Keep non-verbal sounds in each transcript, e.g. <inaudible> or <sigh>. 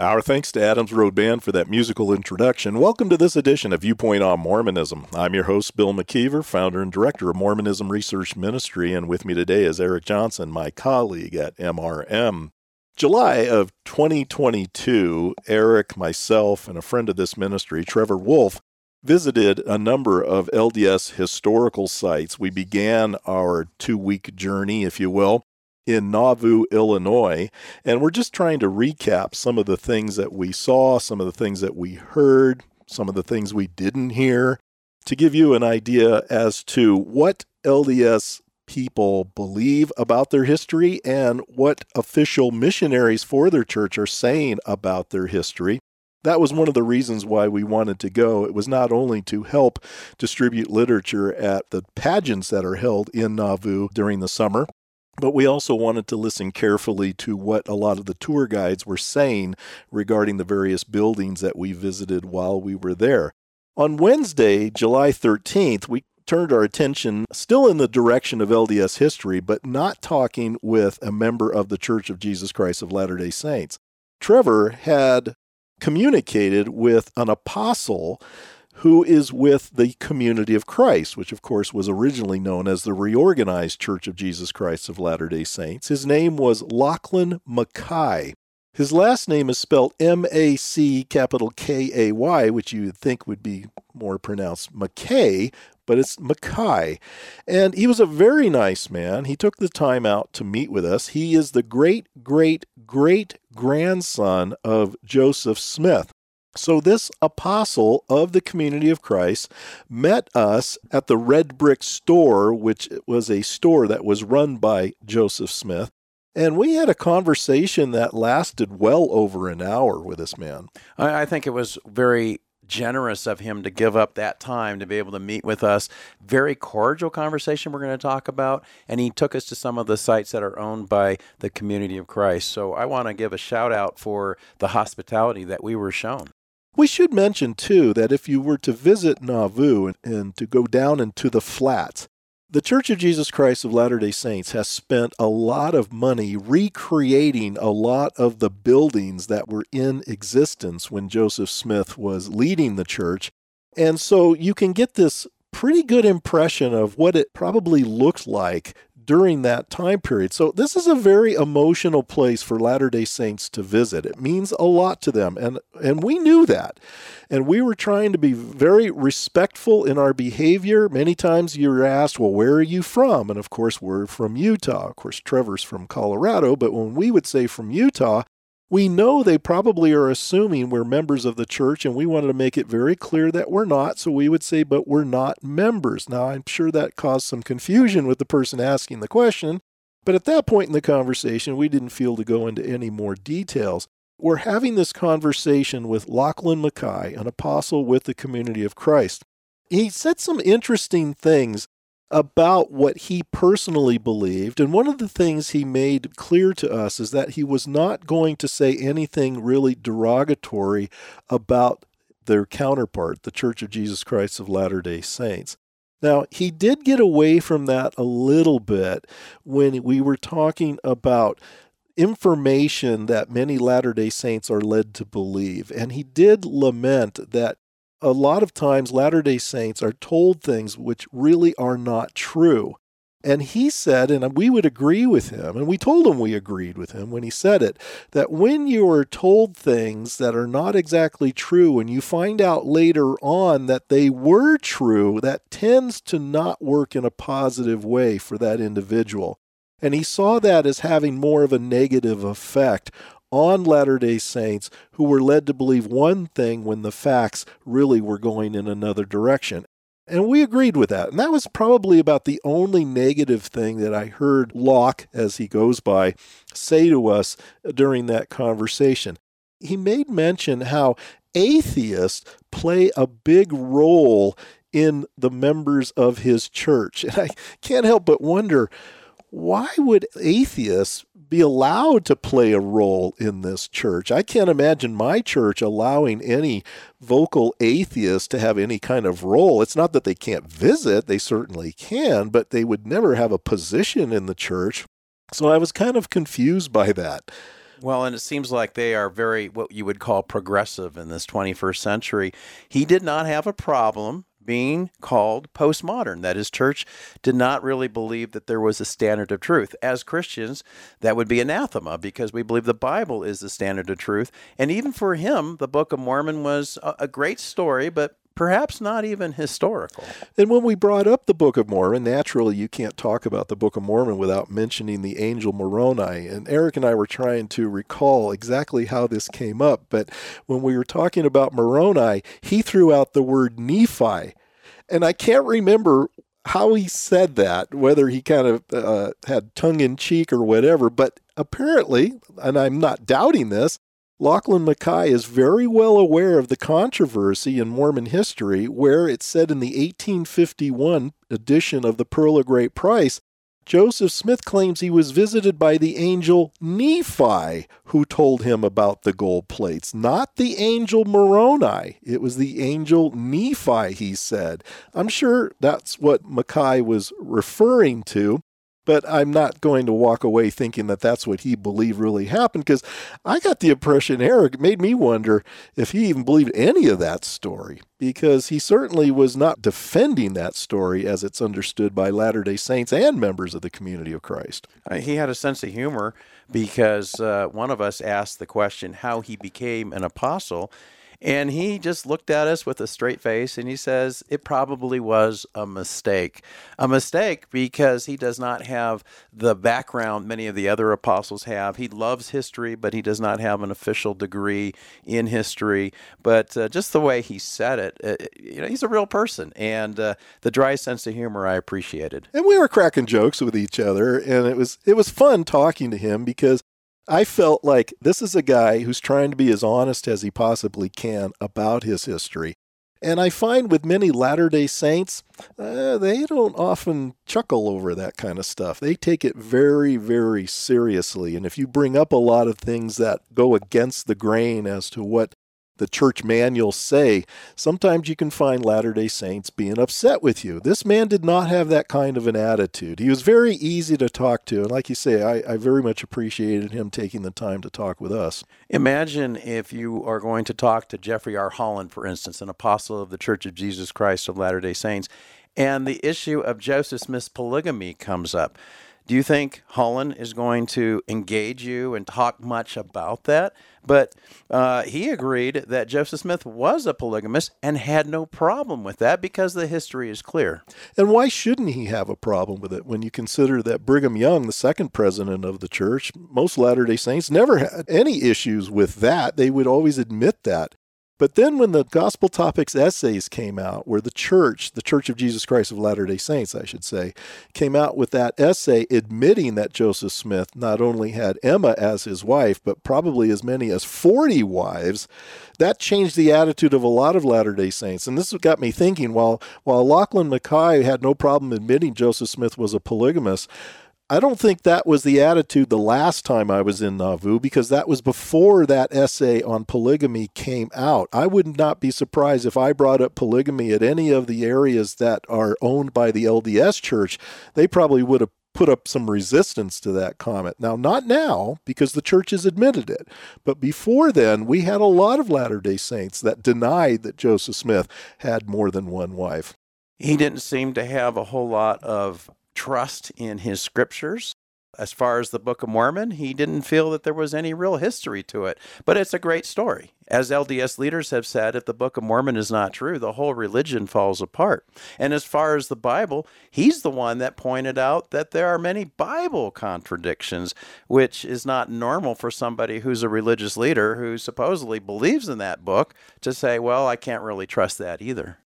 Our thanks to Adams Road Band for that musical introduction. Welcome to this edition of Viewpoint on Mormonism. I'm your host, Bill McKeever, founder and director of Mormonism Research Ministry, and with me today is Eric Johnson, my colleague at MRM. July of 2022, Eric, myself, and a friend of this ministry, Trevor Wolf, visited a number of LDS historical sites. We began our two week journey, if you will, in Nauvoo, Illinois. And we're just trying to recap some of the things that we saw, some of the things that we heard, some of the things we didn't hear, to give you an idea as to what LDS people believe about their history and what official missionaries for their church are saying about their history. That was one of the reasons why we wanted to go. It was not only to help distribute literature at the pageants that are held in Nauvoo during the summer, but we also wanted to listen carefully to what a lot of the tour guides were saying regarding the various buildings that we visited while we were there. On Wednesday, July 13th, we turned our attention still in the direction of LDS history, but not talking with a member of the Church of Jesus Christ of Latter day Saints. Trevor had communicated with an apostle who is with the Community of Christ, which of course was originally known as the Reorganized Church of Jesus Christ of Latter day Saints. His name was Lachlan Mackay. His last name is spelled M A C capital K A Y, which you would think would be more pronounced McKay, but it's Mackay. And he was a very nice man. He took the time out to meet with us. He is the great, great, great grandson of Joseph Smith. So, this apostle of the community of Christ met us at the Red Brick Store, which was a store that was run by Joseph Smith. And we had a conversation that lasted well over an hour with this man. I, think it was very generous of him to give up that time to be able to meet with us. Very cordial conversation we're going to talk about. And he took us to some of the sites that are owned by the community of Christ. So I want to give a shout out for the hospitality that we were shown. We should mention, too, that if you were to visit Nauvoo and, and to go down into the flats, the Church of Jesus Christ of Latter day Saints has spent a lot of money recreating a lot of the buildings that were in existence when Joseph Smith was leading the church. And so you can get this pretty good impression of what it probably looked like during that time period. So this is a very emotional place for Latter-day Saints to visit. It means a lot to them and and we knew that. And we were trying to be very respectful in our behavior. Many times you're asked, "Well, where are you from?" And of course, we're from Utah. Of course, Trevor's from Colorado, but when we would say from Utah, we know they probably are assuming we're members of the church, and we wanted to make it very clear that we're not. So we would say, but we're not members. Now, I'm sure that caused some confusion with the person asking the question, but at that point in the conversation, we didn't feel to go into any more details. We're having this conversation with Lachlan Mackay, an apostle with the community of Christ. He said some interesting things about what he personally believed. And one of the things he made clear to us is that he was not going to say anything really derogatory about their counterpart, the Church of Jesus Christ of Latter day Saints. Now, he did get away from that a little bit when we were talking about information that many Latter day Saints are led to believe. And he did lament that a lot of times Latter day Saints are told things which really are not true. And he said, and we would agree with him, and we told him we agreed with him when he said it, that when you are told things that are not exactly true and you find out later on that they were true, that tends to not work in a positive way for that individual. And he saw that as having more of a negative effect on Latter day Saints who were led to believe one thing when the facts really were going in another direction. And we agreed with that. And that was probably about the only negative thing that I heard Locke, as he goes by, say to us during that conversation. He made mention how atheists play a big role in the members of his church. <laughs> And I can't help but wonder why would atheists be allowed to play a role in this church? I can't imagine my church allowing any vocal atheist to have any kind of role. It's not that they can't visit, they certainly can, but they would never have a position in the church. So I was kind of confused by that. Well, and it seems like they are very what you would call progressive in this 21st century. He did not have a problem being called postmodern. That is, church did not really believe that there was a standard of truth. As Christians, that would be anathema because we believe the Bible is the standard of truth. And even for him, the Book of Mormon was a, great story, but perhaps not even historical. And when we brought up the Book of Mormon, naturally you can't talk about the Book of Mormon without mentioning the angel Moroni. And Eric and I were trying to recall exactly how this came up. But when we were talking about Moroni, he threw out the word Nephi. And I can't remember how he said that, whether he kind of uh, had tongue in cheek or whatever, but apparently, and I'm not doubting this, Lachlan Mackay is very well aware of the controversy in Mormon history where it said in the 1851 edition of the Pearl of Great Price, Joseph Smith claims he was visited by the angel Nephi, who told him about the gold plates, not the angel Moroni. It was the angel Nephi, he said. I'm sure that's what Mackay was referring to but I'm not going to walk away thinking that that's what he believed really happened because I got the impression Eric made me wonder if he even believed any of that story because he certainly was not defending that story as it's understood by Latter day Saints and members of the community of Christ. He had a sense of humor because uh, one of us asked the question how he became an apostle. And he just looked at us with a straight face and he says, It probably was a mistake. A mistake because he does not have the background many of the other apostles have. He loves history, but he does not have an official degree in history. But uh, just the way he said it, uh, you know, he's a real person. And uh, the dry sense of humor I appreciated. And we were cracking jokes with each other. And it was, it was fun talking to him because I felt like this is a guy who's trying to be as honest as he possibly can about his history. And I find with many Latter day Saints, uh, they don't often chuckle over that kind of stuff. They take it very, very seriously. And if you bring up a lot of things that go against the grain as to what the church manuals say, sometimes you can find Latter day Saints being upset with you. This man did not have that kind of an attitude. He was very easy to talk to. And like you say, I, I very much appreciated him taking the time to talk with us. Imagine if you are going to talk to Jeffrey R. Holland, for instance, an apostle of the Church of Jesus Christ of Latter day Saints, and the issue of Joseph Smith's polygamy comes up. Do you think Holland is going to engage you and talk much about that? But uh, he agreed that Joseph Smith was a polygamist and had no problem with that because the history is clear. And why shouldn't he have a problem with it when you consider that Brigham Young, the second president of the church, most Latter day Saints never had any issues with that? They would always admit that. But then when the Gospel Topics essays came out, where the church, the Church of Jesus Christ of Latter day Saints, I should say, came out with that essay admitting that Joseph Smith not only had Emma as his wife, but probably as many as 40 wives, that changed the attitude of a lot of Latter day Saints. And this got me thinking while, while Lachlan Mackay had no problem admitting Joseph Smith was a polygamist, I don't think that was the attitude the last time I was in Nauvoo because that was before that essay on polygamy came out. I would not be surprised if I brought up polygamy at any of the areas that are owned by the LDS church. They probably would have put up some resistance to that comment. Now, not now, because the church has admitted it, but before then, we had a lot of Latter day Saints that denied that Joseph Smith had more than one wife. He didn't seem to have a whole lot of trust in his scriptures. As far as the Book of Mormon, he didn't feel that there was any real history to it. But it's a great story. As LDS leaders have said, if the Book of Mormon is not true, the whole religion falls apart. And as far as the Bible, he's the one that pointed out that there are many Bible contradictions, which is not normal for somebody who's a religious leader who supposedly believes in that book to say, well, I can't really trust that either.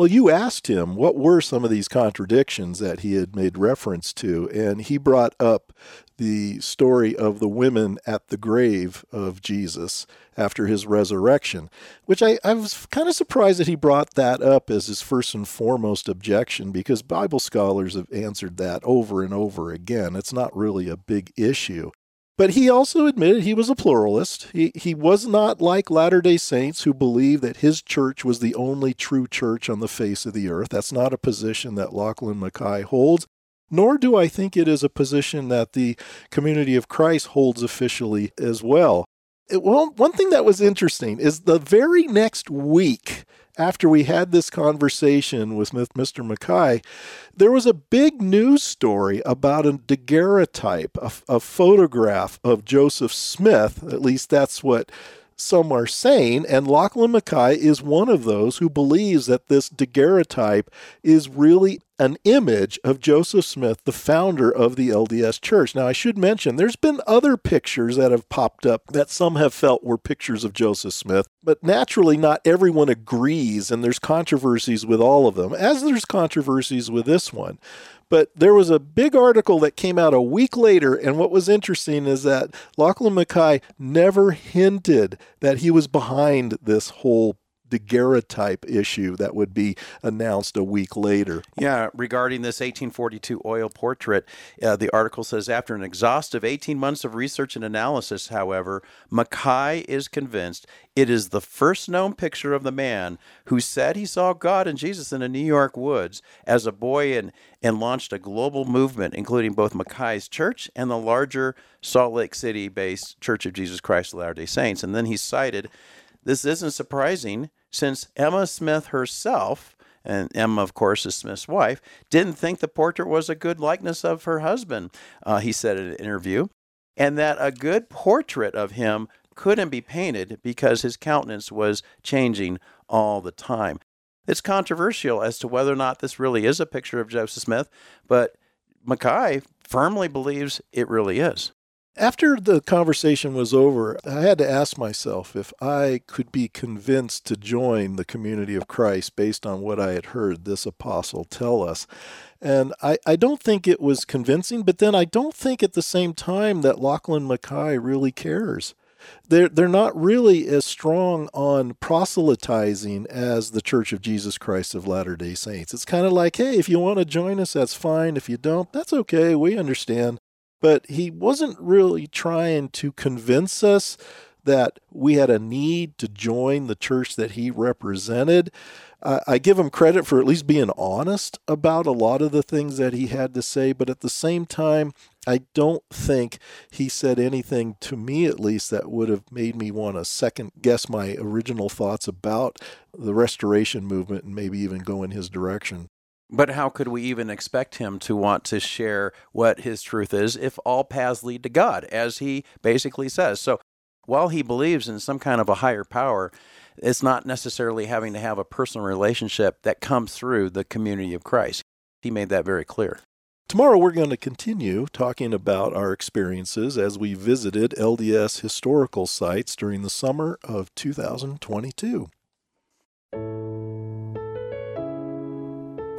Well, you asked him what were some of these contradictions that he had made reference to, and he brought up the story of the women at the grave of Jesus after his resurrection, which I, I was kind of surprised that he brought that up as his first and foremost objection because Bible scholars have answered that over and over again. It's not really a big issue. But he also admitted he was a pluralist. He, he was not like Latter day Saints who believe that his church was the only true church on the face of the earth. That's not a position that Lachlan Mackay holds, nor do I think it is a position that the community of Christ holds officially as well. It, well, one thing that was interesting is the very next week, after we had this conversation with Mr. Mackay, there was a big news story about a daguerreotype, a, a photograph of Joseph Smith. At least that's what some are saying, and Lachlan Mackay is one of those who believes that this daguerreotype is really an image of Joseph Smith, the founder of the LDS Church. Now, I should mention there's been other pictures that have popped up that some have felt were pictures of Joseph Smith, but naturally, not everyone agrees, and there's controversies with all of them, as there's controversies with this one. But there was a big article that came out a week later, and what was interesting is that Lachlan Mackay never hinted that he was behind this whole daguerreotype issue that would be announced a week later. Yeah, regarding this 1842 oil portrait, uh, the article says after an exhaustive 18 months of research and analysis, however, Mackay is convinced it is the first known picture of the man who said he saw God and Jesus in the New York woods as a boy and, and launched a global movement, including both Mackay's church and the larger Salt Lake City based Church of Jesus Christ of Latter day Saints. And then he cited this isn't surprising since Emma Smith herself, and Emma, of course, is Smith's wife, didn't think the portrait was a good likeness of her husband, uh, he said in an interview, and that a good portrait of him couldn't be painted because his countenance was changing all the time. It's controversial as to whether or not this really is a picture of Joseph Smith, but Mackay firmly believes it really is. After the conversation was over, I had to ask myself if I could be convinced to join the community of Christ based on what I had heard this apostle tell us. And I, I don't think it was convincing, but then I don't think at the same time that Lachlan Mackay really cares. They're, they're not really as strong on proselytizing as the Church of Jesus Christ of Latter day Saints. It's kind of like, hey, if you want to join us, that's fine. If you don't, that's okay. We understand but he wasn't really trying to convince us that we had a need to join the church that he represented. Uh, I give him credit for at least being honest about a lot of the things that he had to say, but at the same time, I don't think he said anything to me, at least, that would have made me want to second guess my original thoughts about the restoration movement and maybe even go in his direction. But how could we even expect him to want to share what his truth is if all paths lead to God, as he basically says? So while he believes in some kind of a higher power, it's not necessarily having to have a personal relationship that comes through the community of Christ. He made that very clear. Tomorrow, we're going to continue talking about our experiences as we visited LDS historical sites during the summer of 2022.